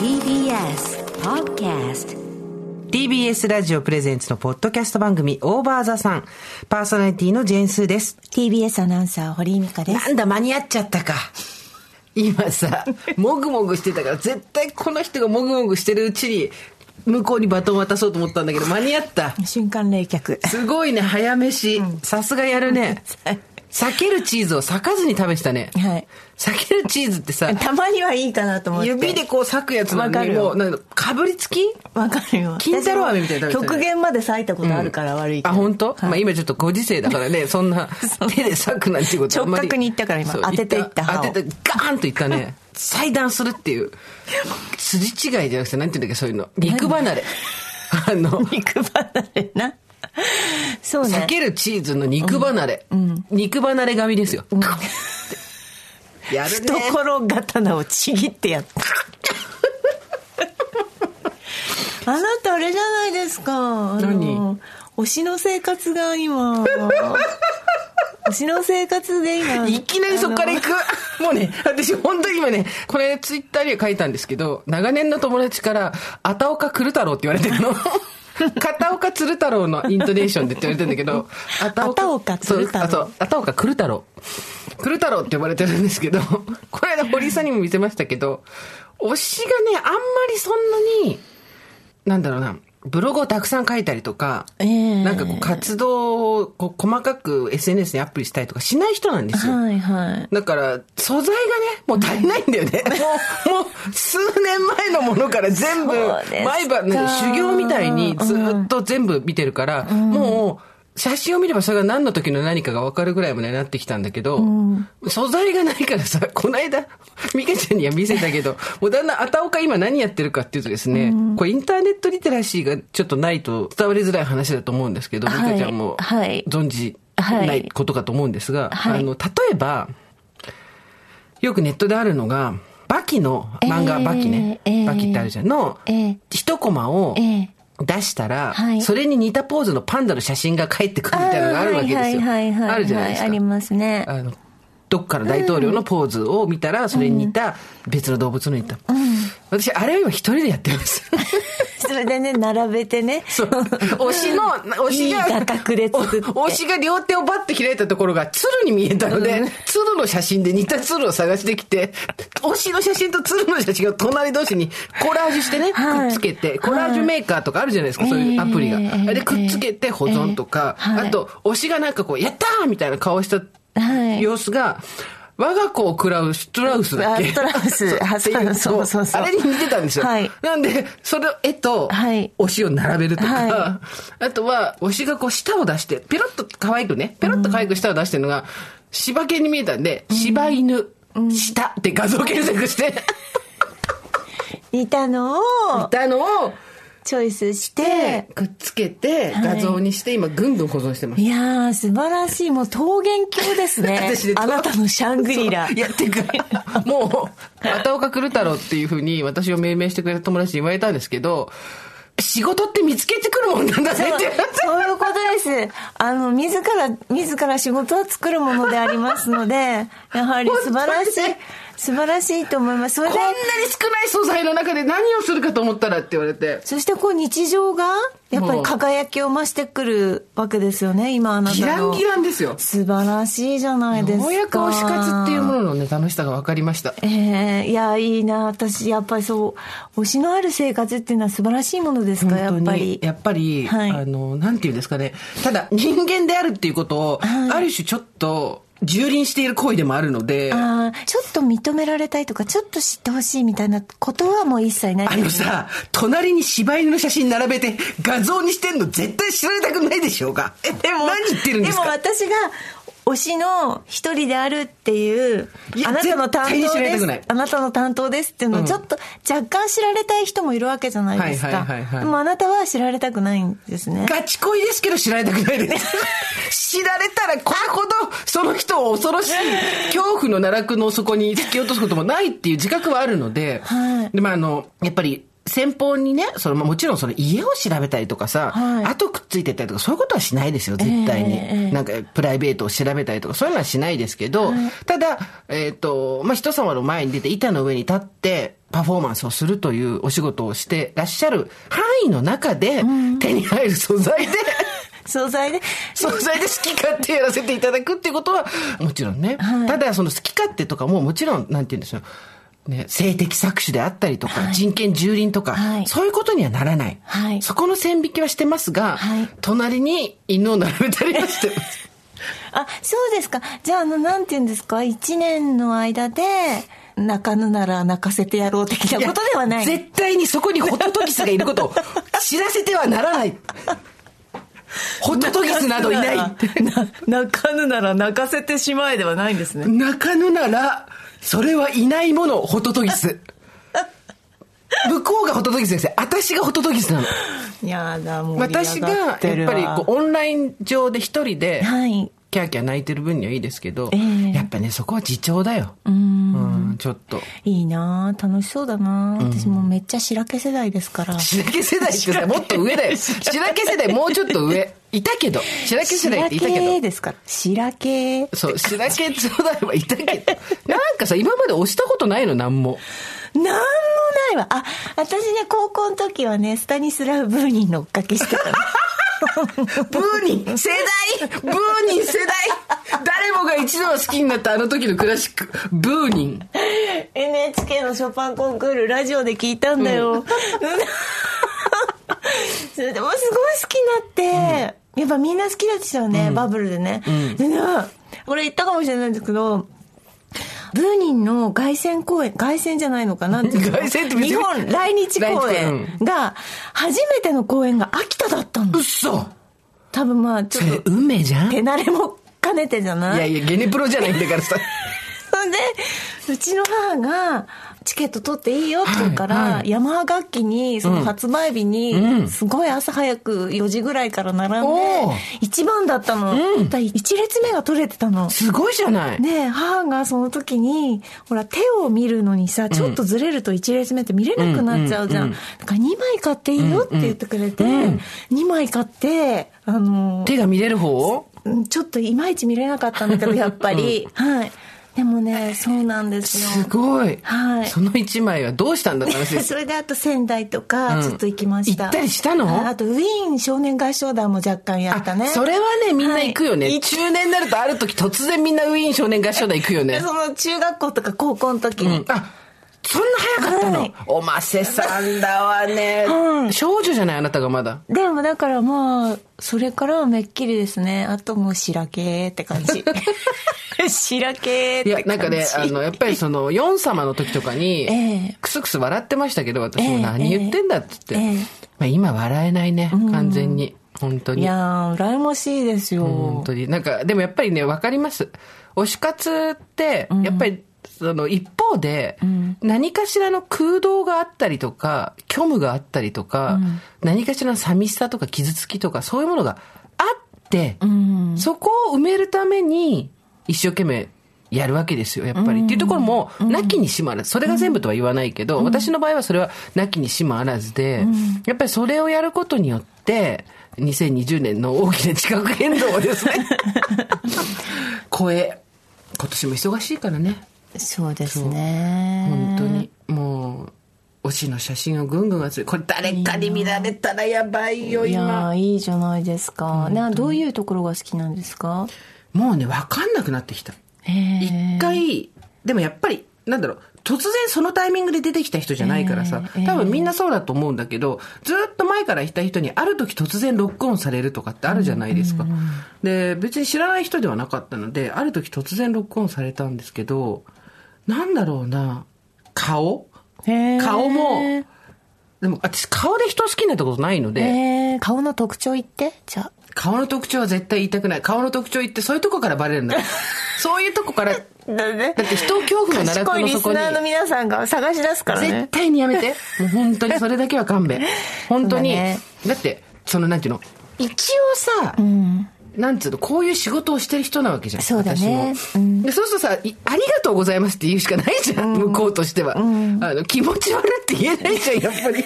TBS Podcast TBS ラジオプレゼンツのポッドキャスト番組オーバーザさん。パーソナリティのジェーンスーです。TBS アナウンサー堀井美香ですなんだ、間に合っちゃったか。今さ、もぐもぐしてたから、絶対この人がもぐもぐしてるうちに、向こうにバトン渡そうと思ったんだけど、間に合った。瞬間冷却すごいね、早飯。さすがやるね。避けるチーズを裂かずに食べてたね。はい。避けるチーズってさ、たまにはいいかなと思って。指でこう裂くやつなのに、わかるよ。もう、なんだかぶりつき？わかるよ。金太郎飴みたいなの食べてたね。極限まで裂いたことあるから悪いけど、あ、本当？はい。まあ今ちょっとご時世だからね、そんな手で裂くなんていうことあんまり。直角にいったから今。当てていった歯を。当ててガーンといったね。裁断するっていう。筋違いじゃなくて、なんていうんだっけ、そういうの。肉離れ。あの、肉離れな そうね避けるチーズの肉離れ。肉離れ髪ですよ。やるね。懐刀をちぎってやった あなたあれじゃないですか何？推しの生活が今推しの生活で今いきなりそこから行く。もうね、私本当に今ね、これツイッターには書いたんですけど、長年の友達から、あたおかくる太郎って言われてるの。片岡鶴太郎のイントネーションでって言われてるんだけど、あ 片岡鶴太郎そう、あそうあたおかくる太郎。くる太郎って呼ばれてるんですけど、これ間堀井さんにも見せましたけど、推しがね、あんまりそんなに、なんだろうな、ブログをたくさん書いたりとか、ええなんかこう活動をこう細かく SNS にアップしたりとかしない人なんですよ。はいはいだから、素材がね、もう足りないんだよね。もう、もう、数年前のものから全部毎晩、ね、修行みたいにずっと全部見てるから、もう、写真を見ればそれが何の時の何かが分かるぐらいまでなってきたんだけど、素材がないからさ、この間、ミカちゃんには見せたけど、もうだんだん、あたおか今何やってるかっていうとですね、これインターネットリテラシーがちょっとないと伝わりづらい話だと思うんですけど、ミはい。カちゃんもはい。存じないことかと思うんですが、はい。あの、例えば、よくネットであるのが、バキの漫画、えーバキね、えー。バキってあるじゃん。の、えー。一コマをええ出したら、はいそれに似たポーズのパンダの写真が返ってくるみたいなのがあるわけですよ。あるじゃないですか。ありますねあの、どっかの大統領のポーズを見たら、それに似た別の動物の似た。私、あれを今一人でやってます。それでね並べてね。そう。推しの、推しが、いい画角で作って。お推しが両手をバッて開いたところが鶴に見えたので、鶴の写真で似た鶴を探してきて、推しの写真と鶴の写真を隣同士にコラージュしてね、はい。くっつけて、コラージュメーカーとかあるじゃないですか、そういうアプリが。ええあれでくっつけて保存とか、ええ。はい。あと、推しがなんかこう、やったーみたいな顔したはい。様子が、我が子を食らうシュトラウスだっけ？あシュトラウス。そう。そうそうあれに似てたんですよ。はい。なんで、それを絵と、はい。推しを並べるとか、はあとは、推しがこう舌を出して、ペロッと可愛くね、ペロッと可愛く舌を出してるのが、柴犬に見えたんで、柴犬、舌って画像検索して、似たのをいたのを、チョイスしでて、くっつけて、画像にして、今、ぐんぐん保存してます。いやー素晴らしい。もう桃源郷ですね。あなたのシャングリラ。や、っていうか、もう、片岡来太郎っていうふうに私を命名してくれた友達に言われたんですけど、仕事って見つけてくるもんなんだそうねって。そういうことです。あの、自ら、自ら仕事は作るものでありますので、やはり素晴らしい素晴らしいと思います。それでこんなに、少ない素材の中で何をするかと思ったらって言われて。そしてこう日常が、やっぱり輝きを増してくるわけですよね、今あなたの。ギランギランですよ。素晴らしいじゃないですか。ようやく推し活っていうもののね、楽しさが分かりました。ええいや、いいな。私、やっぱりそう、推しのある生活っていうのは素晴らしいものですか、やっぱり。やっぱり、はいあの、なんていうんですかね。ただ、人間であるっていうことを、はいある種ちょっと、蹂躙している行為でもあるので、あーちょっと認められたいとか、ちょっと知ってほしいみたいなことはもう一切ないあのさ、隣に柴犬の写真並べて画像にしてんの絶対知られたくないでしょうかえ、でも何言ってるんですか？でも私が推しの一人であるっていうあなたの担当です。あなたの担当ですっていうのをちょっと若干知られたい人もいるわけじゃないですか。でもあなたは知られたくないんです。ねガチ恋ですけど知られたくないです。知られたらこれほどその人を恐ろしい恐怖の奈落の底に突き落とすこともないっていう自覚はあるので、はい。で、まああの、やっぱり先方にね、その、もちろんその家を調べたりとかさ、はい後くっついてったりとか、そういうことはしないですよ、絶対に。ええええなんか、プライベートを調べたりとか、そういうのはしないですけど、ただ、えっ、と、まあ、人様の前に出て板の上に立って、パフォーマンスをするというお仕事をしてらっしゃる範囲の中で、手に入る素材で、素材で？素材で好き勝手やらせていただくっていうことは、もちろんね。はいただ、その好き勝手とかももちろん、なんて言うんですよ。ね、性的搾取であったりとか、はい人権蹂躙とか、はいそういうことにはならない。はいそこの線引きはしてますが、はい隣に犬を並べたりはしてます。あ、そうですか。じゃあ、あの、なんて言うんですか？一年の間で、泣かぬなら泣かせてやろう的なことではない。絶対にそこにホトトギスがいることを知らせてはならない。ホトトギスなどいない。な泣かぬなら泣かせてしまえではないんですね。泣かぬなら、それはいないもの、ホトトギス。向こうがホトトギスですよ。私がホトトギスなの。やだ、もう。私が、やっぱりこう、オンライン上で一人で、はい。キャーキャー泣いてる分にはいいですけど、ええやっぱね、そこは自重だよ。うん、ちょっと。いいなあ楽しそうだなあ私もめっちゃ白毛世代ですから。白毛世代ってさ、もっと上だよ。白毛世代もうちょっと上。いたけど。白毛世代っていたけど。白毛ですか？ら。白毛。そう、白毛兄弟はいたけど。なんかさ、今まで押したことないの、なんも。なんもないわ。あ、私ね、高校の時はね、スタニスラフ・ブーニンの追っかけしてたの。ブーニン世代？ブーニン世代？誰もが一度は好きになったあの時のクラシック。ブーニン。NHK のショパンコンクールラジオで聞いたんだよ。それでもすごい好きになって、やっぱみんな好きだったよね、バブルでね。でね、これ言ったかもしれないんですけど、ブーニンの凱旋公演、凱旋じゃないのかなっていう。の凱旋って日本来日公演が、初めての公演が秋田だったの。うっ。そ多分まあ、ちょっと、運命じゃん。い手慣れも兼ねてじゃない？やいや、ゲネプロじゃないんだからさ。そ んで、うちの母が、チケット取っていいよって言うから、はいはいヤマハ楽器に、その発売日に、すごい朝早く4時ぐらいから並んで一番だったの。だから一列目が取れてたの。すごいじゃない。で、母がその時に、ほら、手を見るのにさ、ちょっとずれると一列目って見れなくなっちゃうじゃん。だから2枚買っていいよって言ってくれて、2枚買って、あの、手が見れる方うんちょっといまいち見れなかったんだけど、やっぱり。はい。でもね、そうなんですよ。すごい。はい。その一枚はどうしたんだって話です。それであと仙台とうん。かちょっと行きました、行ったりしたの？はい。あとウィーン少年合唱団も若干やったね。あそれはね、みんな行くよね。はい。中年になるとある時突然みんなウィーン少年合唱団行くよね。その中学校とか高校の時に、うん。あ、そんな早かったの、はい。おませさんだわね、はい少女じゃないあなたがまだ。でもだからまあそれからはめっきりですね。あともう白毛って感じ 白毛っいやなんかね、あの、やっぱりその、ヨン様の時とかに、ええ。クスクス笑ってましたけど、私も。ええ何言ってんだっつって。ええ。まあ今笑えないね、完全に。本当に。いやー羨ましいですよ。本当に。なんか、でもやっぱりね、わかります。推し活って、やっぱり、その一方で、何かしらの空洞があったりとか、虚無があったりとか、何かしらの寂しさとか傷つきとか、そういうものがあって、そこを埋めるために、一生懸命やるわけですよ、やっぱり。っていうところも、なきにしもあらず。それが全部とは言わないけど、私の場合はそれはなきにしもあらずで、やっぱりそれをやることによって、2020年の大きな地殻変動をですね、超え、今年も忙しいからね、そうですね。本当に。もう、推しの写真をぐんぐん集めこれ誰かに見られたらやばいよ、いやいいじゃないですか。ねどういうところが好きなんですか？もうね、わかんなくなってきた。一回、でもやっぱり、なんだろう、突然そのタイミングで出てきた人じゃないからさ、ええ多分みんなそうだと思うんだけど、ずっと前からいた人にある時突然ロックオンされるとかってあるじゃないですか。で、別に知らない人ではなかったので、ある時突然ロックオンされたんですけど、なんだろうな、顔？顔もでも私顔で人好きになったことないので、えー、顔の特徴言ってじゃあ顔の特徴は絶対言いたくない。顔の特徴言ってそういうとこからバレるんだ。そういうとこから、だって人を恐怖の奈落賢いリの底に。スナーの皆さんが探し出すから絶ね対にやめて。もう本当にそれだけは勘弁。本当に。だ,、そうだねって、そのなんていうの、一応さ、なんつうの、こういう仕事をしてる人なわけじゃん。そうだね私も。でそうするとさ、いありがとうございますって言うしかないじゃん、向こうとしては。あの、気持ち悪って言えないじゃん、やっぱり。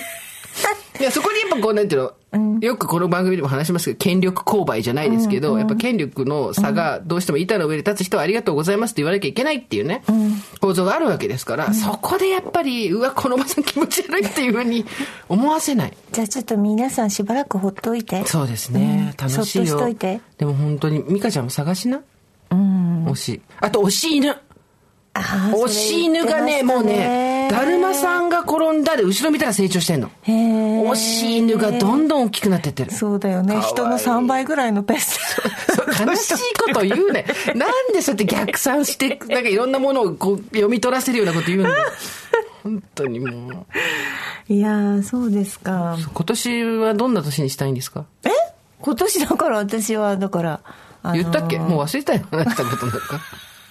いや、そこにやっぱこう、なんていうの、よくこの番組でも話しますけど、権力勾配じゃないですけど、やっぱ権力の差がどうしても板の上で立つ人はありがとうございますって言わなきゃいけないっていうね、構造があるわけですから、そこでやっぱり、うわ、このおばさん気持ち悪いっていうふうに思わせない。じゃあちょっと皆さんしばらくほっといて。そうですね。うん楽しいよ。そっとしといてでも本当に、美香ちゃんも探しな。うん。推し。あと、推し犬。推し犬がね、もうね、だるまさんが転んだで、後ろ見たら成長してんの。へー推し犬がどんどん大きくなってってる。そうだよね。人の3倍ぐらいのペース。悲しいこと言うね。なんでそうやって逆算して、なんかいろんなものをこう読み取らせるようなこと言うんだよ。本当にもう。いやー、そうですか。今年はどんな年にしたいんですか？え？今年だから私は、だから、あのー言ったっけ？もう忘れたよ。話したことなんか。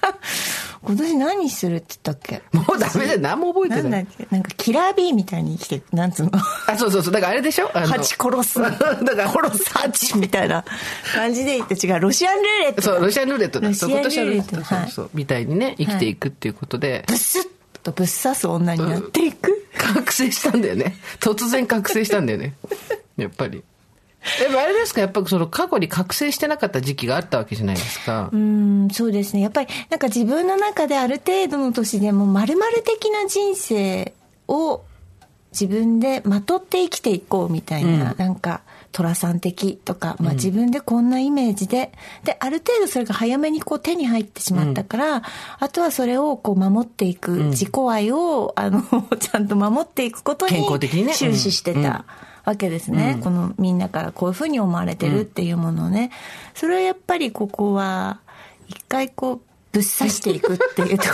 今年何するって言ったっけ？もうダメだよ。何も覚えてないなんだっ。け？なんかキラービーみたいに生きてる。なんつうの？あ、そうそうそう。だからあれでしょ？あの蜂殺す。だから、殺す蜂みたいな感じで言って違う。ロシアンルーレットだ。そう、ロシアンルーレットだ。ロシアンルーレットそうそうそう。みたいにね、生きていくっていうことで、ブスッとぶっ刺す女になっていく？覚醒したんだよね。突然覚醒したんだよね。やっぱり。でもあれですか？やっぱその過去に覚醒してなかった時期があったわけじゃないですか。うん、そうですね。やっぱり、なんか自分の中である程度の年でも、丸々的な人生を自分でまとって生きていこうみたいな、なんか、寅さん的とか、まあ自分でこんなイメージで、で、ある程度それが早めにこう手に入ってしまったから、あとはそれをこう守っていく、自己愛を、あの、ちゃんと守っていくことに健康的にね。終始してた。わけですね、このみんなからこういうふうに思われてるっていうものをね、それはやっぱりここは一回こうぶっ刺していくっていうとこ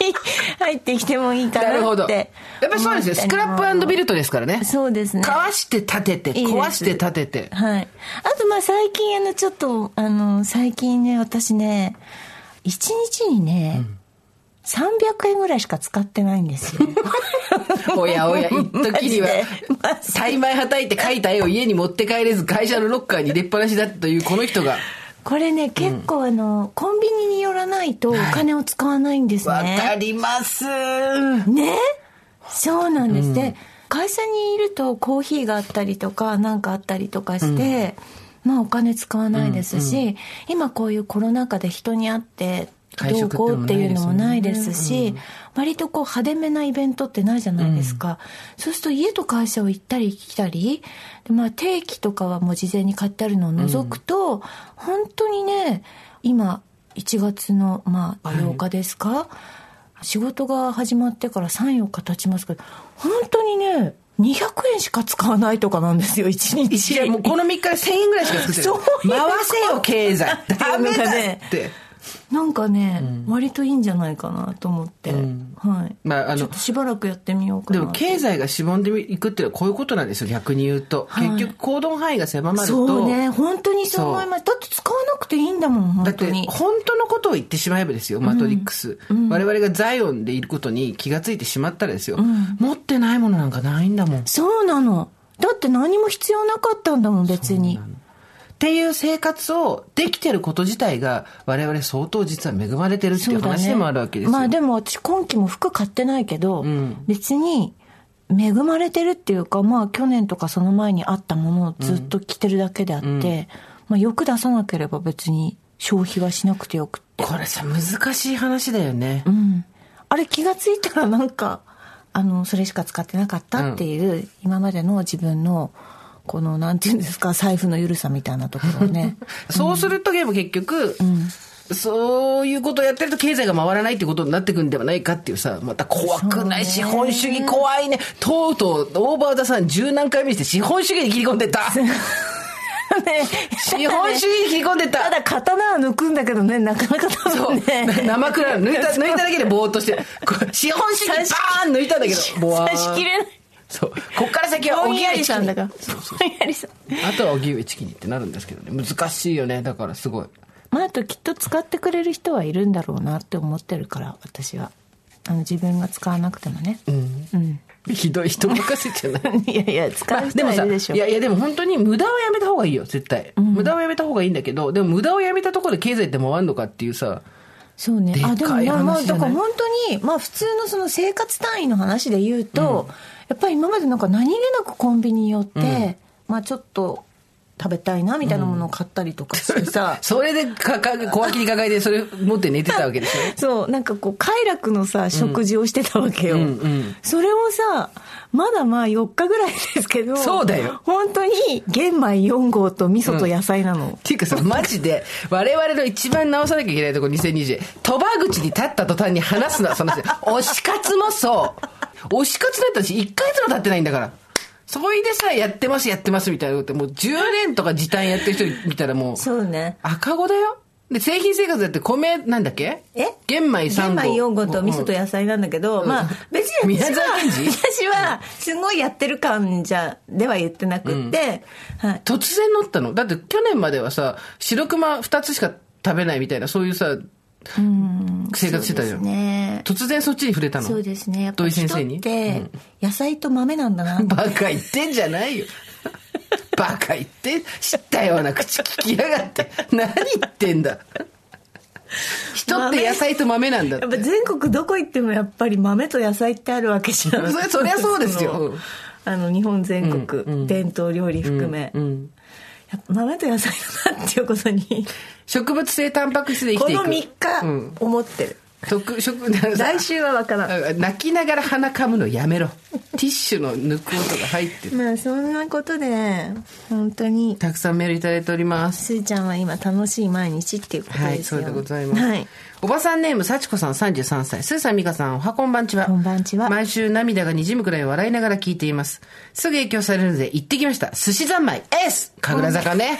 ろに入ってきてもいいかなるほど。なってやっぱりそうですよ。スクラップビルトですからね。そうですね。かわして立てて、壊して立てて。はい。あとまあ最近あのちょっとあの最近ね私ね一日にね、300円ぐらいしか使ってないんですよ おやおや、一時には大枚はたいて描いた絵を家に持って帰れず、会社のロッカーに入れっぱなしだったというこの人が、これね結構あの、コンビニに寄らないとお金を使わないんですね、わかります。ね？そうなんです、で会社にいるとコーヒーがあったりとか何かあったりとかして、まあお金使わないですし、今こういうコロナ禍で人に会ってどうこうっていうのもないですし、割とこう派手めなイベントってないじゃないですか、そうすると家と会社を行ったり来たりで、まあ、定期とかはもう事前に買ってあるのを除くと、本当にね今1月の、まあ、8日ですか、仕事が始まってから34日経ちますけど本当にね200円しか使わないとかなんですよ1日。いや、もうこの3日で1000円ぐらいしか作ってない。回せよ、経済。ダメだって。なんかね、割といいんじゃないかなと思って、はい、まああのちょっとしばらくやってみようかな。でも経済がしぼんでいくっていうのはこういうことなんですよ、逆に言うと。はい。結局行動範囲が狭まると。そうね。本当にそう思いますだって使わなくていいんだもんだって本当に。本当のことを言ってしまえばですよ、マトリックス、我々がザイオンでいることに気がついてしまったらですよ、持ってないものなんかないんだもん。っそうなの。だって何も必要なかったんだもん別にていう生活をできてること自体が我々相当実は恵まれてるっていう話でもあるわけですよ。まあでも私今期も服買ってないけど、ん。別に恵まれてるっていうかまあ去年とかその前にあったものをずっと着てるだけであって、まあ欲出さなければ別に消費はしなくてよくって。これさ、難しい話だよね。うん。あれ気がついたらなんかあのそれしか使ってなかったっていう、今までの自分のこのなんていうんですか財布の緩さみたいなところをね そうするとでも結局、そういうことをやってると経済が回らないってことになってくんではないかっていうさ、また怖くない、資本主義怖いね。とうとう、オーバーダさん十何回目にして資本主義に切り込んでった。ね資本主義に切り込んでったた。だ刀は抜くんだけどねなかなか多そう。分ね生クラ抜いた、抜いただけでぼーっとして、資本主義バーン抜いたんだけど、ーン差し切れないそう。こっから先はおぎやりりさんだからぼんやりさんあとはおぎ上チキにってなるんですけどね。難しいよね。だからすごい。まああときっと使ってくれる人はいるんだろうなって思ってるから私はあの自分が使わなくてもねうん。うんひどい人任せじゃない いやいや、使う人はいるでしょ。いやいやでも本当に無駄をやめた方がいいよ、絶対。無駄をやめた方がいいんだけど、でも無駄をやめたところで経済って回るのかっていうさ、そうねあ、でもまあまあ、だから本当に、まあ普通のその生活単位の話で言うと、やっぱり今までなんか何気なくコンビニに寄って、まあちょっと食べたいなみたいなものを買ったりとかしてさ、それでかか、小脇に抱えてそれ持って寝てたわけでしょ？そう、なんかこう、快楽のさ、食事をしてたわけよ。うんうんそれをさ、まだまあ4日ぐらいですけど、そうだよ本当に玄米4合と味噌と野菜なの。っていうかさ、マジで、我々の一番直さなきゃいけないところ2020。鳥羽口に立った途端に話すのはその話。推し活もそう。推し活だったし、1ヶ月も経ってないんだから。それでさ、やってます、やってますみたいなこと。って、もう10年とか時短やってる人見たらもう、そうね。赤子だよ。で、製品生活だって米、なんだっけ？え？玄米3玄合。米4合と味噌と野菜なんだけど、うんまあ別に私は私はすごいやってる感じゃでは言ってなくって、はい、突然乗ったの。だって去年まではさ、白熊2つしか食べないみたいな、そういうさ、生活してたじゃん。ね突然そっちに触れたの？そうですね。やっぱ土井先生に？て野菜と豆なんだな。バカ言ってんじゃないよ。バカ言って、知ったような口聞きやがって。何言ってんだ？人って野菜と豆なんだって。やっぱ全国どこ行ってもやっぱり豆と野菜ってあるわけじゃんそりゃそうですよ。あの日本全国、うんうん。伝統料理含め、うん。やっぱ豆と野菜だなっていうことに植物性タンパク質で生きこていく。の3うん日思ってる、特食来週は分からん泣きながら鼻噛むのやめろ。ティッシュの抜く音が入ってる。まあそんなことで本当にたくさんメールいただいております。すーちゃんは今楽しい毎日っていうことはい、ですよそうでございます。はいおばさんネーム、幸子さん33歳。スーさん、美香さん、おはこんばんちは。こんばんちは毎週涙が滲むくらい笑いながら聞いています。すぐ影響されるので行ってきました。寿司三昧 S! 神楽坂ね。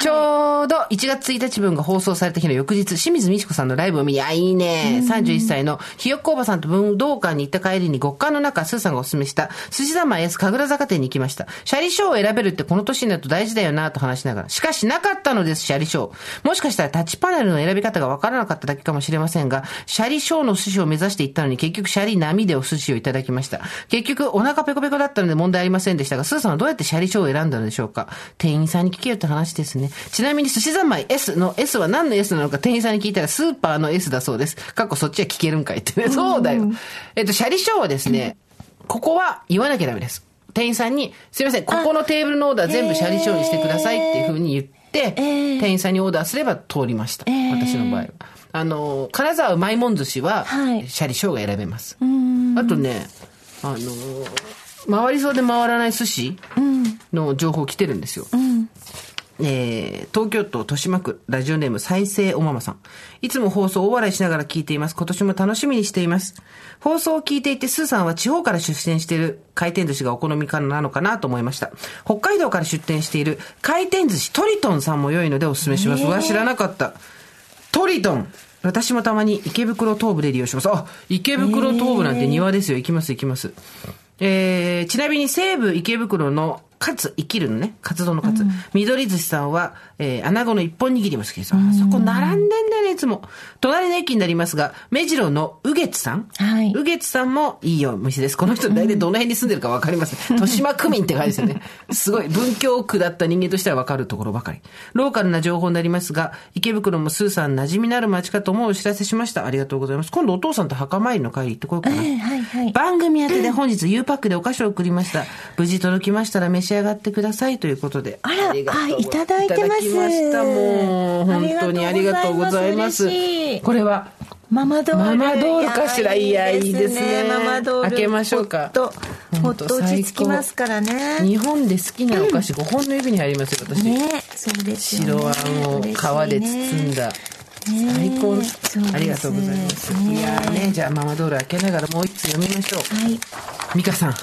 ちょうど1月1日分が放送された日の翌日、清水美智子さんのライブを見に、あ、いいね。31歳のひよっこおばさんと武道館に行った帰りに極寒の中、スーさんがお勧めした寿司三昧 S 神楽坂店に行きました。シャリショーを選べるってこの年になると大事だよなと話しながら。しかしなかったのです、シャリショー。もしかしたらタッチパネルの選び方がわからなかっただけかもしれませんが、シャリショーの寿司を目指して行ったのに結局シャリ並でお寿司をいただきました。結局お腹ペコペコだったので問題ありませんでしたが、スーさんはどうやってシャリショーを選んだのでしょうか店員さんに聞けよって話ですね。ちなみに寿司三昧 S の S は何の S なのか店員さんに聞いたらスーパーの S だそうです。かっこそっちは聞けるんかいってね。そうだよ。えっと、シャリショーはですね、ここは言わなきゃダメです。店員さんに、すいません、ここのテーブルのオーダー全部シャリショーにしてくださいっていうふうに言って、店員さんにオーダーすれば通りました。私の場合は。あの、金沢うまいもん寿司は、はいシャリショーが選べます。あとね、あの、回りそうで回らない寿司の情報来てるんですよ。えー東京都豊島区ラジオネーム再生おママさん。いつも放送を大笑いしながら聞いています。今年も楽しみにしています。放送を聞いていて、スーさんは地方から出店している回転寿司がお好みかなのかなと思いました。北海道から出店している回転寿司トリトンさんも良いのでお勧めします。うわ、知らなかった。トリトン私もたまに池袋東部で利用します。あ、池袋東部なんて庭ですよ。行きます行きます。えー、ちなみに西武池袋のカツ、生きるのね、カツ丼のカツ。緑寿司さんは、えー、穴子の一本握りも好きです。あそこ並んでんだよね、いつも。隣の駅になりますが、目白のうげつさん？はいうげつさんもいいお店です。この人大体どの辺に住んでるかわかりません。豊島区民って感じですよね。すごい、文京区だった人間としてはわかるところばかり。ローカルな情報になりますが、池袋もスーさん馴染みのある街かと思うお知らせしました。ありがとうございます。今度お父さんと墓参りの帰り行ってこようかな。はいはいはい番組宛てで本日 U パックでお菓子を送りました。無事届きましたら召し上がってくださいということで。あらあいただいてます。いただきました。もう、本当にありがとうございます。これは、ママドール。ママドールかしらいやいいですねママドール。開けましょうか。ほっとほっとと落ち着きますからね。日本で好きなお菓子5本の指に入りますよ、私。ねそうですよね。白あんを皮で包んだ。最高、ね。ありがとうございます。ねいやーね、じゃあママドール開けながらもう一つ読みましょう。はい。ミカさん、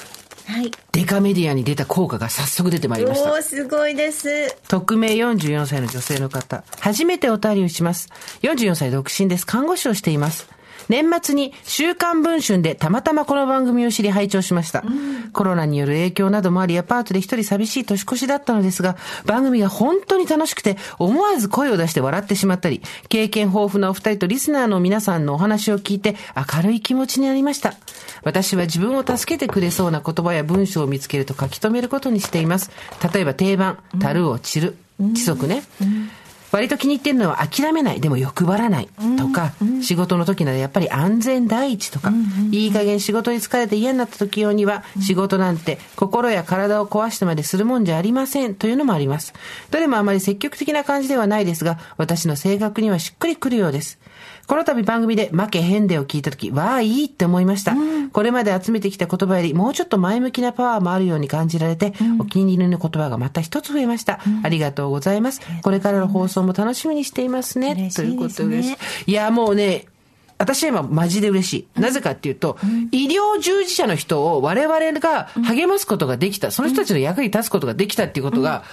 はいデカメディアに出た効果が早速出てまいりましたお。ーすごいです匿名44歳の女性の方。初めてお便りをします。44歳独身です。看護師をしています。年末に週刊文春でたまたまこの番組を知り拝聴しました。コロナによる影響などもありアパートで一人寂しい年越しだったのですが、番組が本当に楽しくて思わず声を出して笑ってしまったり、経験豊富なお二人とリスナーの皆さんのお話を聞いて明るい気持ちになりました。私は自分を助けてくれそうな言葉や文章を見つけると書き留めることにしています。例えば定番、樽を散る、規則ね。割と気に入ってるのは諦めない、でも欲張らない。とか、仕事の時ならやっぱり安全第一とか、いい加減仕事に疲れて嫌になった時用には、仕事なんて心や体を壊してまでするもんじゃありません。というのもあります。どれもあまり積極的な感じではないですが、私の性格にはしっくりくるようです。この度番組で負けへんでを聞いたとき、わあ、いいって思いました、うん、これまで集めてきた言葉よりもうちょっと前向きなパワーもあるように感じられて、うん、お気に入りの言葉がまた一つ増えました、うん、ありがとうございます。これからの放送も楽しみにしていますね。ということです。いや、もうね、私は今マジで嬉しい。なぜかっていうと、うん、医療従事者の人を我々が励ますことができた、その人たちの役に立つことができたっていうことが、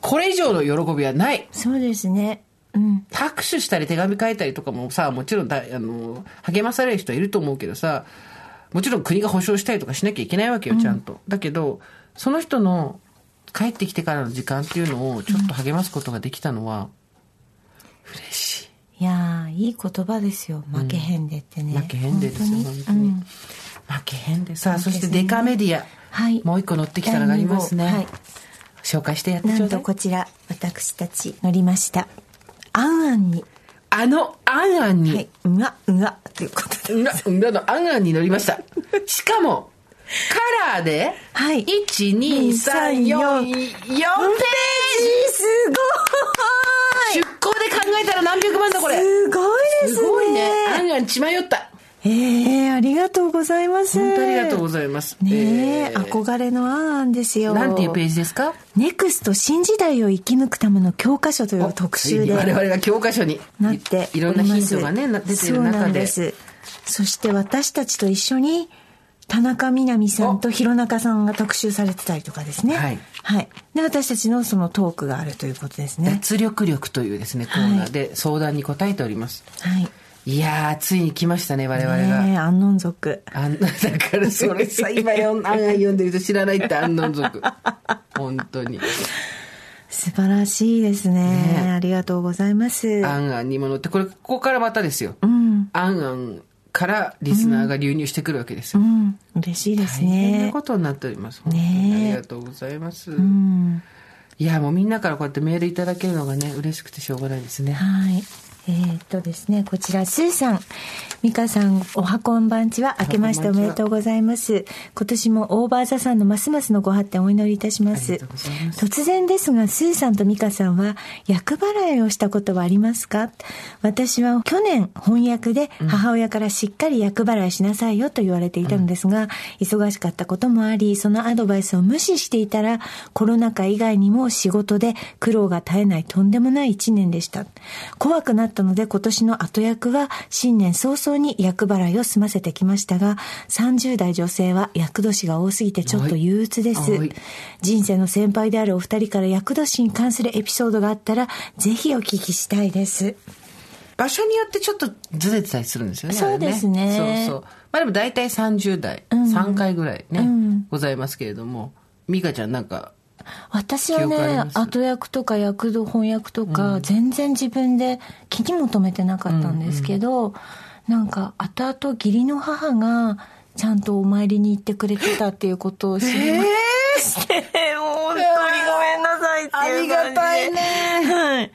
これ以上の喜びはない。そうですね。うん、拍手したり手紙書いたりとかもさ、もちろんだあの励まされる人はいると思うけどさ、もちろん国が保証したりとかしなきゃいけないわけよ、ちゃんと。うん、だけど、その人の帰ってきてからの時間っていうのをちょっと励ますことができたのは、嬉しい。いやいい言葉ですよ。負けへんでってね。負けへんでですよ、本当に。負けへんで。さあ、そしてデカメディア。はい。もう一個乗ってきたのがありますね。はい。紹介してやってちょうだい。なんとこちら、私たち乗りました。あんあんに。あのあんあんに。はい。うが、うが、ということで。うが、うがのあんあんに乗りました。しかも、カラーで、はい。1、2、3、4、4ページすごい出向で考えたら何百万だこれ。すごいですね。すごいね。あんあん血迷った。ええー、ありがとうございます。本当ありがとうございます。ねえ、ー、憧れの案ですよ。なんていうページですか？ネクスト新時代を生き抜くための教科書という特集で。我々が教科書になっていろんなヒントがね、出てる中で。そうなんです。そして私たちと一緒に、田中みな実さんと弘中さんが特集されてたりとかですね。はい。はい。で、私たちのそのトークがあるということですね。脱力力というですね、コーナーで相談に答えております。はい。いやついに来ましたね、我々が。ね安納族。あん、だからそれさ、今よ、案外読んでると知らないって安納族。本当に。素晴らしいですね。ねありがとうございます。あんあんにも乗って、これ、ここからまたですよ。うん。あんあんからリスナーが流入してくるわけですよ。うん。嬉しいですね。大変なことになっております。ねありがとうございます。うん。いや、もうみんなからこうやってメールいただけるのがね、嬉しくてしょうがないですね。はい。えー、っとですね、こちら、スーさん。美香さん、おはこんばんちは、明けましておめでとうございます。今年もオーバーザさんのますますのご発展をお祈りいたします。ます突然ですが、スーさんと美香さんは、役払いをしたことはありますか？私は去年、翻訳で母親からしっかり役払いしなさいよと言われていたのですが、うん、忙しかったこともあり、そのアドバイスを無視していたら、コロナ禍以外にも仕事で苦労が絶えないとんでもない一年でした。怖くなったので今年の後役は新年早々に役払いを済ませてきましたが、30代女性は役年が多すぎてちょっと憂鬱です。人生の先輩であるお二人から役年に関するエピソードがあったら、ぜひお聞きしたいです。場所によってちょっとずれてたりするんですよね。そうですね。ねそうそう。まあでも大体30代、うん、3回ぐらいね、うん、ございますけれども、美香ちゃんなんか私はね後役とか役度翻訳とか、うん、全然自分で気にも留めてなかったんですけど、うんうん、なんか後々義理の母がちゃんとお参りに行ってくれてたっていうことを知りまして、えー、本当にごめんなさいっていうありがたいね。はい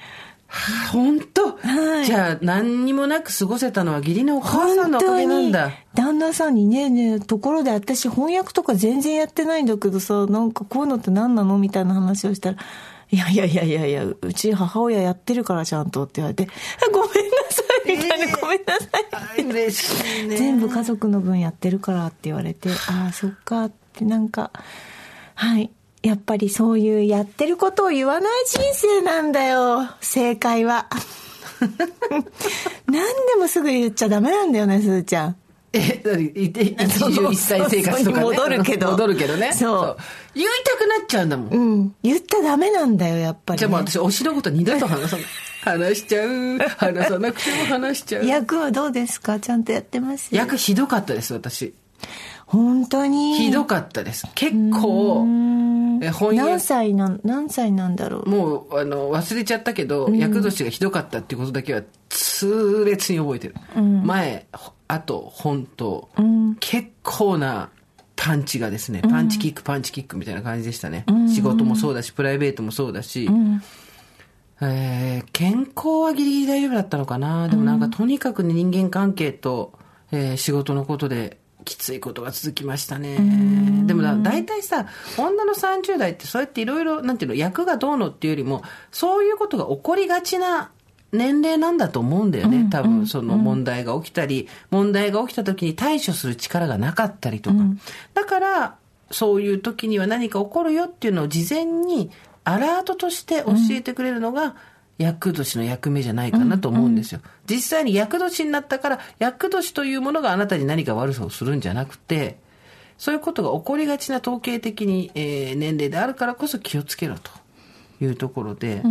本当、はい、じゃあ何にもなく過ごせたのは義理のお母さんのおかげなんだ旦那さんにねねところで私翻訳とか全然やってないんだけどさなんかこういうのって何なのみたいな話をしたらいやいやいやいやいや、うち母親やってるからちゃんとって言われて、ごめんなさいみたいな、えー、ごめんなさい。嬉しいね。全部家族の分やってるからって言われて、ああ、そっかってなんか、はい。やっぱりそういうやってることを言わない人生なんだよ、正解は。何でもすぐ言っちゃダメなんだよね、すずちゃん。え、21歳生活とか、ね、戻るけど。戻るけどね。そう言いたくなっちゃうんだもん。うん。言ったらダメなんだよ、やっぱり、ね、じゃあもう私、推しのこと二度と話さない。話しちゃう。話さなくても話しちゃう。役はどうですか？ちゃんとやってます？役ひどかったです、私。本当に？ひどかったです。結構、え翻訳何歳なん何歳なんだろう？もうあの忘れちゃったけど、厄年がひどかったっていうことだけは痛烈に覚えてる、うん、前あと本当、うん、結構なパンチがですね、パンチキック、パンチキックみたいな感じでしたね。仕事もそうだし、プライベートもそうだし、えー健康はギリギリ大丈夫だったのかな。でもなんかとにかくね、人間関係と、えー仕事のことできついことが続きましたね。でもだ大体さ、女の30代ってそうやっていろいろ、なんていうの、役がどうのっていうよりも、そういうことが起こりがちな年齢なんだと思うんだよね。多分その問題が起きたり、問題が起きた時に対処する力がなかったりとか。だから、そういう時には何か起こるよっていうのを事前にアラートとして教えてくれるのが、役年の役目じゃないかなと思うんですよ。実際に役年になったから、役年というものがあなたに何か悪さをするんじゃなくて、そういうことが起こりがちな統計的に、えー年齢であるからこそ気をつけろというところで、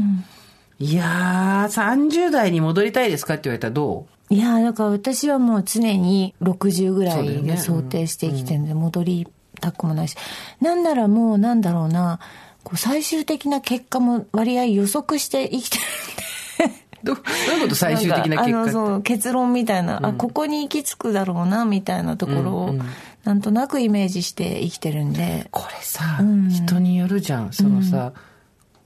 いやー、30代に戻りたいですかって言われたらどう？いやだから私はもう常に60ぐらいで想定して生きてるんで戻りたくもないし、なんならもうなんだろうなこう最終的な結果も割合予測して生きてるんで。どどういうこと最終的な結果そう結論みたいな、あここに行き着くだろうなみたいなところを、なんとなくイメージして生きてるんで。これさ、人によるじゃん。そのさ、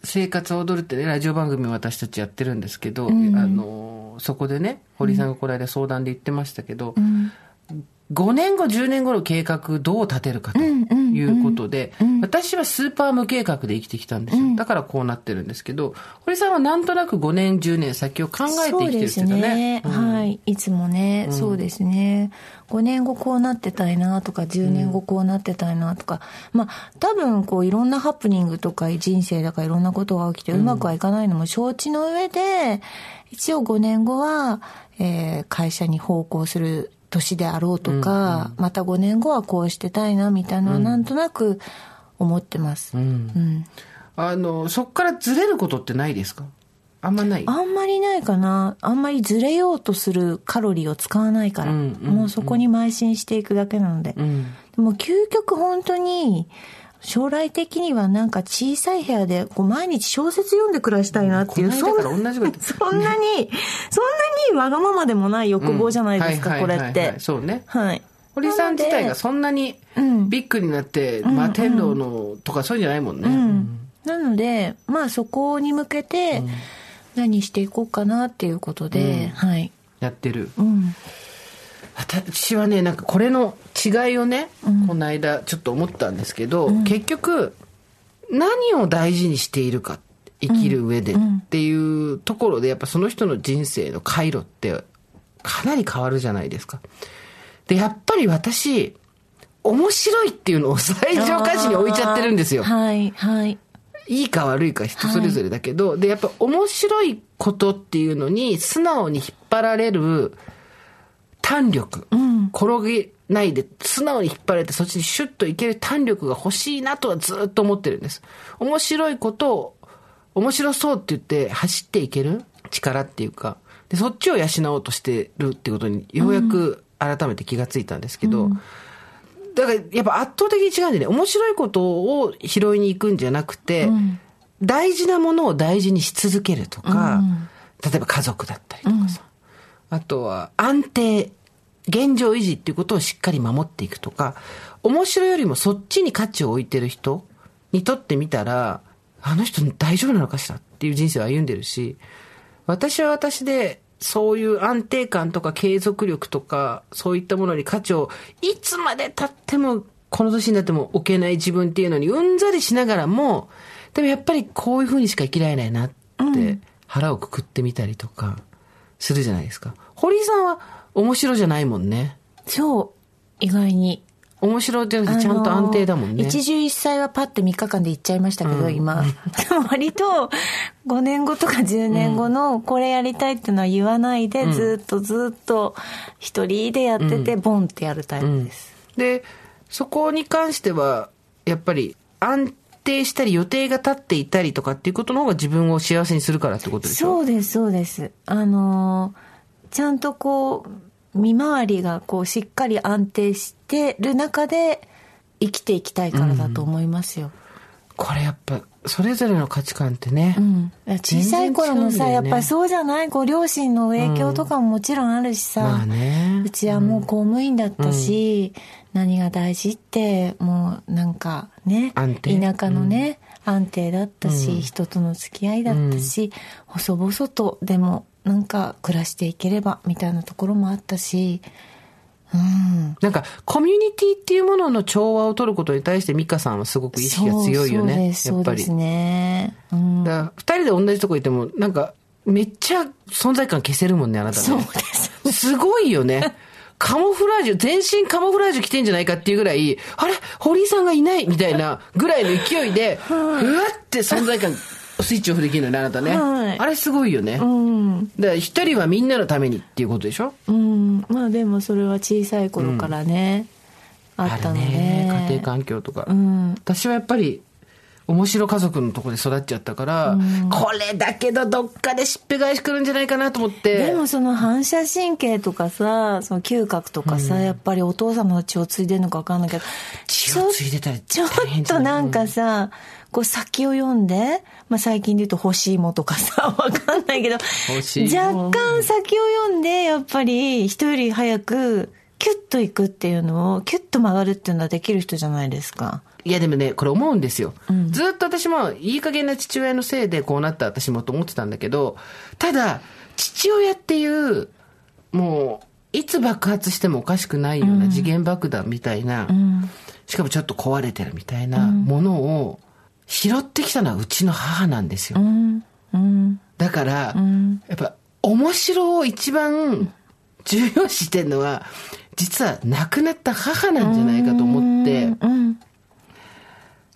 生活を踊るってねラジオ番組を私たちやってるんですけど、あのそこでね堀さんがこの間相談で言ってましたけど、5年後10年後の計画どう立てるかということで、私はスーパー無計画で生きてきたんですよ、だからこうなってるんですけど堀さんはなんとなく5年10年先を考えて生きてるって言ってたね。そうですね、はい。いつもね、そうですね。5年後こうなってたいなとか10年後こうなってたいなとか、まあ多分こういろんなハプニングとか人生だからいろんなことが起きてうまくはいかないのも承知の上で、一応5年後は、えー会社に奉公する年であろうとか、また5年後はこうしてたいなみたいなのはなんとなく思ってます、うん。あのそこからずれることってないですか？あんまない？あんまりないかな。あんまりずれようとするカロリーを使わないから。もうそこに邁進していくだけなので。ん。でも究極本当に、将来的にはなんか小さい部屋でこう毎日小説読んで暮らしたいなっていう、この間から同じこと言って そんなに、そんなにわがままでもない欲望じゃないですか、これって。そうね。はい。堀さん自体がそんなにうん。ビッグになって、まあ天皇のとかそういうんじゃないもんね、なので、まあそこに向けて何していこうかなっていうことで、はい。やってる。うん。私はねなんかこれの違いをね、この間ちょっと思ったんですけど、結局何を大事にしているか生きる上でっていうところでやっぱその人の人生の回路ってかなり変わるじゃないですか。でやっぱり私面白いっていうのを最上価値に置いちゃってるんですよ。はい、はい。いい。か悪いか人それぞれだけど、で、やっぱ面白いことっていうのに素直に引っ張られる弾力、転げないで素直に引っ張られてそっちにシュッといける弾力が欲しいなとはずっと思ってるんです。面白いことを面白そうって言って走っていける？力っていうか、で、そっちを養おうとしてるってことにようやく改めて気がついたんですけど、だからやっぱ圧倒的に違うんでね、面白いことを拾いに行くんじゃなくて、大事なものを大事にし続けるとか、例えば家族だったりとかさ、あとは安定、現状維持っていうことをしっかり守っていくとか、面白いよりもそっちに価値を置いてる人にとってみたら、あの人大丈夫なのかしらっていう人生を歩んでるし、私は私で、そういう安定感とか継続力とか、そういったものに価値を、いつまで経っても、この年になっても置けない自分っていうのにうんざりしながらも、でもやっぱりこういう風にしか生きられないなって、腹をくくってみたりとか、するじゃないですか。堀井さんは面白じゃないもんね。そう、意外に。面白じゃなくてちゃんと安定だもんね。一汁一菜はパッて3日間で行っちゃいましたけど、今。でも割と5年後とか10年後のこれやりたいっていうのは言わないで、ずっとずっと一人でやってて、ボンってやるタイプです。で、そこに関しては、やっぱり安定したり予定が立っていたりとかっていうことの方が自分を幸せにするからってことでしょ？そうです、そうです。あのーちゃんとこう、見回りがこう、しっかり安定してる中で、生きていきたいからだと思いますよ。これやっぱ、それぞれの価値観ってね。うん、小さい頃のさ、ねやっぱりそうじゃないご両親の影響とかももちろんあるしさ、まあね。うちはもう公務員だったし、何が大事ってもうなんかね田舎のね、安定だったし、人との付き合いだったし、細々とでもなんか暮らしていければみたいなところもあったしうんなんか、コミュニティっていうものの調和を取ることに対して、ミカさんはすごく意識が強いよね。やっぱり。そうですね、うん、だから二人で同じとこ行っても、なんか、めっちゃ存在感消せるもんね、あなたね。そうですすごいよね。カモフラージュ、全身カモフラージュ着てんじゃないかっていうぐらい、あれ？堀井さんがいない？みたいなぐらいの勢いで、うわって存在感、スイッチオフできるのね、あなたね。はい。あれすごいよね。うん。だから一人はみんなのためにっていうことでしょ？うん、まあでもそれは小さい頃からね、あったので、るね家庭環境とか、ん。私はやっぱり面白家族のところで育っちゃったから、これだけどどっかでしっぺ返しくるんじゃないかなと思って。でもその反射神経とかさその嗅覚とかさ、やっぱりお父様の血を継いでるのか分かんないけど血を継いでたらちょっとなんかさ、こう先を読んで、まあ、最近で言うと欲しいもとかさ 分かんないけど欲しいも若干先を読んでやっぱり人より早くキュッといくっていうのをキュッと曲がるっていうのはできる人じゃないですか。いやでもね、これ思うんですよ。ずっと私もいい加減な父親のせいでこうなった私もと思ってたんだけど、ただ、父親っていう、もう、いつ爆発してもおかしくないような次元爆弾みたいな、しかもちょっと壊れてるみたいなものを拾ってきたのはうちの母なんですよ。うんうん。だから、やっぱ面白を一番重要視してるのは、実は亡くなった母なんじゃないかと思って、うん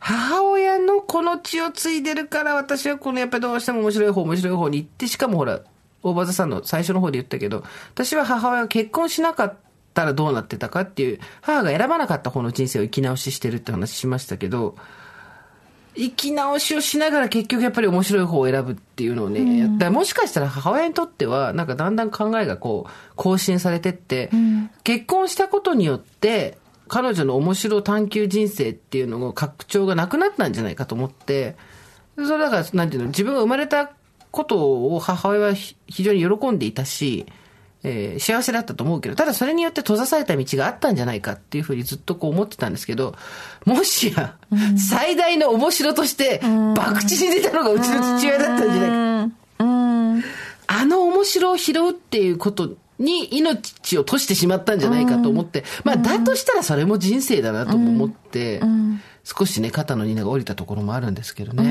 母親のこの血を継いでるから私はこのやっぱりどうしても面白い方面白い方に行ってしかもほら大場さんの最初の方で言ったけど私は母親が結婚しなかったらどうなってたかっていう母が選ばなかった方の人生を生き直ししてるって話しましたけど生き直しをしながら結局やっぱり面白い方を選ぶっていうのをね、やった。らもしかしたら母親にとってはなんかだんだん考えがこう更新されてって、結婚したことによって彼女の面白探求人生っていうのの拡張がなくなったんじゃないかと思ってそれだからなんていうの自分が生まれたことを母親はひ非常に喜んでいたし、えー幸せだったと思うけど、ただそれによって閉ざされた道があったんじゃないかっていうふうにずっとこう思ってたんですけど、もしや、最大の面白として、博打に出たのがうちの父親だったんじゃないか。あの面白を拾うっていうことに命を賭してしまったんじゃないかと思って、まあだとしたらそれも人生だなとも思って、少しね、肩の荷が下りたところもあるんですけどね。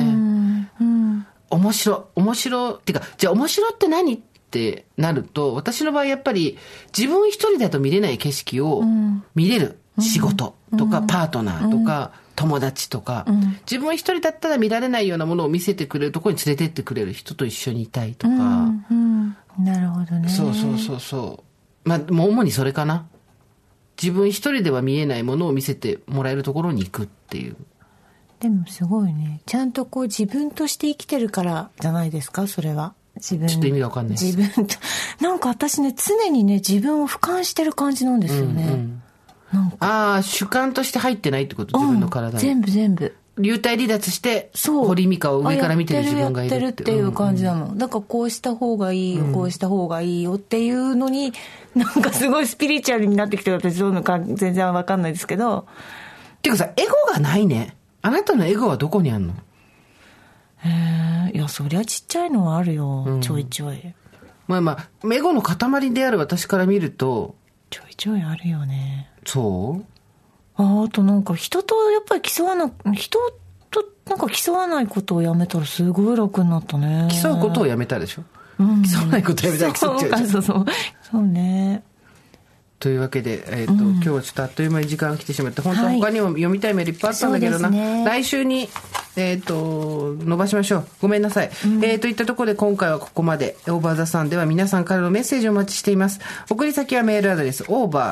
うん。面白、面白、っていうか、じゃあ面白って何ってなると、私の場合やっぱり自分一人だと見れない景色を見れる仕事とかパートナーとか友達とか、自分一人だったら見られないようなものを見せてくれるところに連れてってくれる人と一緒にいたいとか、うん。なるほどね。そうそうそうそう。まあ、もう主にそれかな。自分一人では見えないものを見せてもらえるところに行くっていう。でもすごいね。ちゃんとこう自分として生きてるからじゃないですかそれは自分。ちょっと意味がわかんない自分と。なんか私ね常にね自分を俯瞰してる感じなんですよね、なんか。ああ、主観として入ってないってこと？自分の体に。うん全部全部。流体離脱して、そう。堀美香を上から見てる自分がいるあやってるやっていう感じなの、だからこうした方がいいよ、こうした方がいいよっていうのになんかすごいスピリチュアルになってきて私どういうのか全然わかんないですけど。ていうかさ、エゴがないね。あなたのエゴはどこにあんの？へえいやそりゃちっちゃいのはあるよ、ちょいちょい。まあまあ、エゴの塊である私から見ると、ちょいちょいあるよねそうああとなんか人とやっぱり競わな人となんか競わないことをやめたらすごい楽になったね競うことをやめたでしょ、競わないことをやめたら競っちゃうそうそうそうそうねというわけで、えっ、と、今日はちょっとあっという間に時間が来てしまって、本当ははい他にも読みたいメールいっぱいあったんだけどな。そうですね来週に、えっ、と、伸ばしましょう。ごめんなさい。えーといったところで今回はここまで。オーバーザさんでは皆さんからのメッセージをお待ちしています。送り先はメールアドレス、over.tbs.co.jp。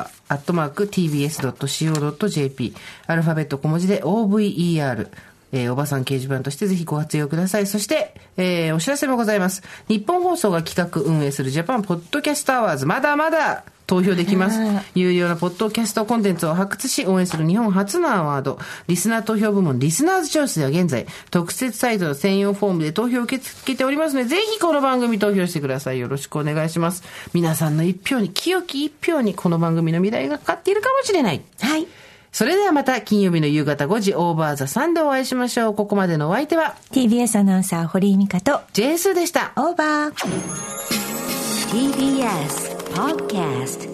アルファベット小文字で over。えーおばさん掲示板としてぜひご活用ください。そして、えーお知らせもございます。ニッポン放送が企画運営するジャパンポッドキャストアワーズ、まだまだ投票できます。優良なポッドキャストコンテンツを発掘し応援する日本初のアワード、リスナー投票部門リスナーズチョイスでは現在、特設サイトの専用フォームで投票を受け付けておりますので、ぜひこの番組投票してください。よろしくお願いします。皆さんの一票に、清き一票にこの番組の未来がかかっているかもしれない。はい。それではまた金曜日の夕方5時オーバーザサンでお会いしましょう。ここまでのお相手は TBS アナウンサー、堀井美香と、ジェースーでした。オーバー。TBS Podcast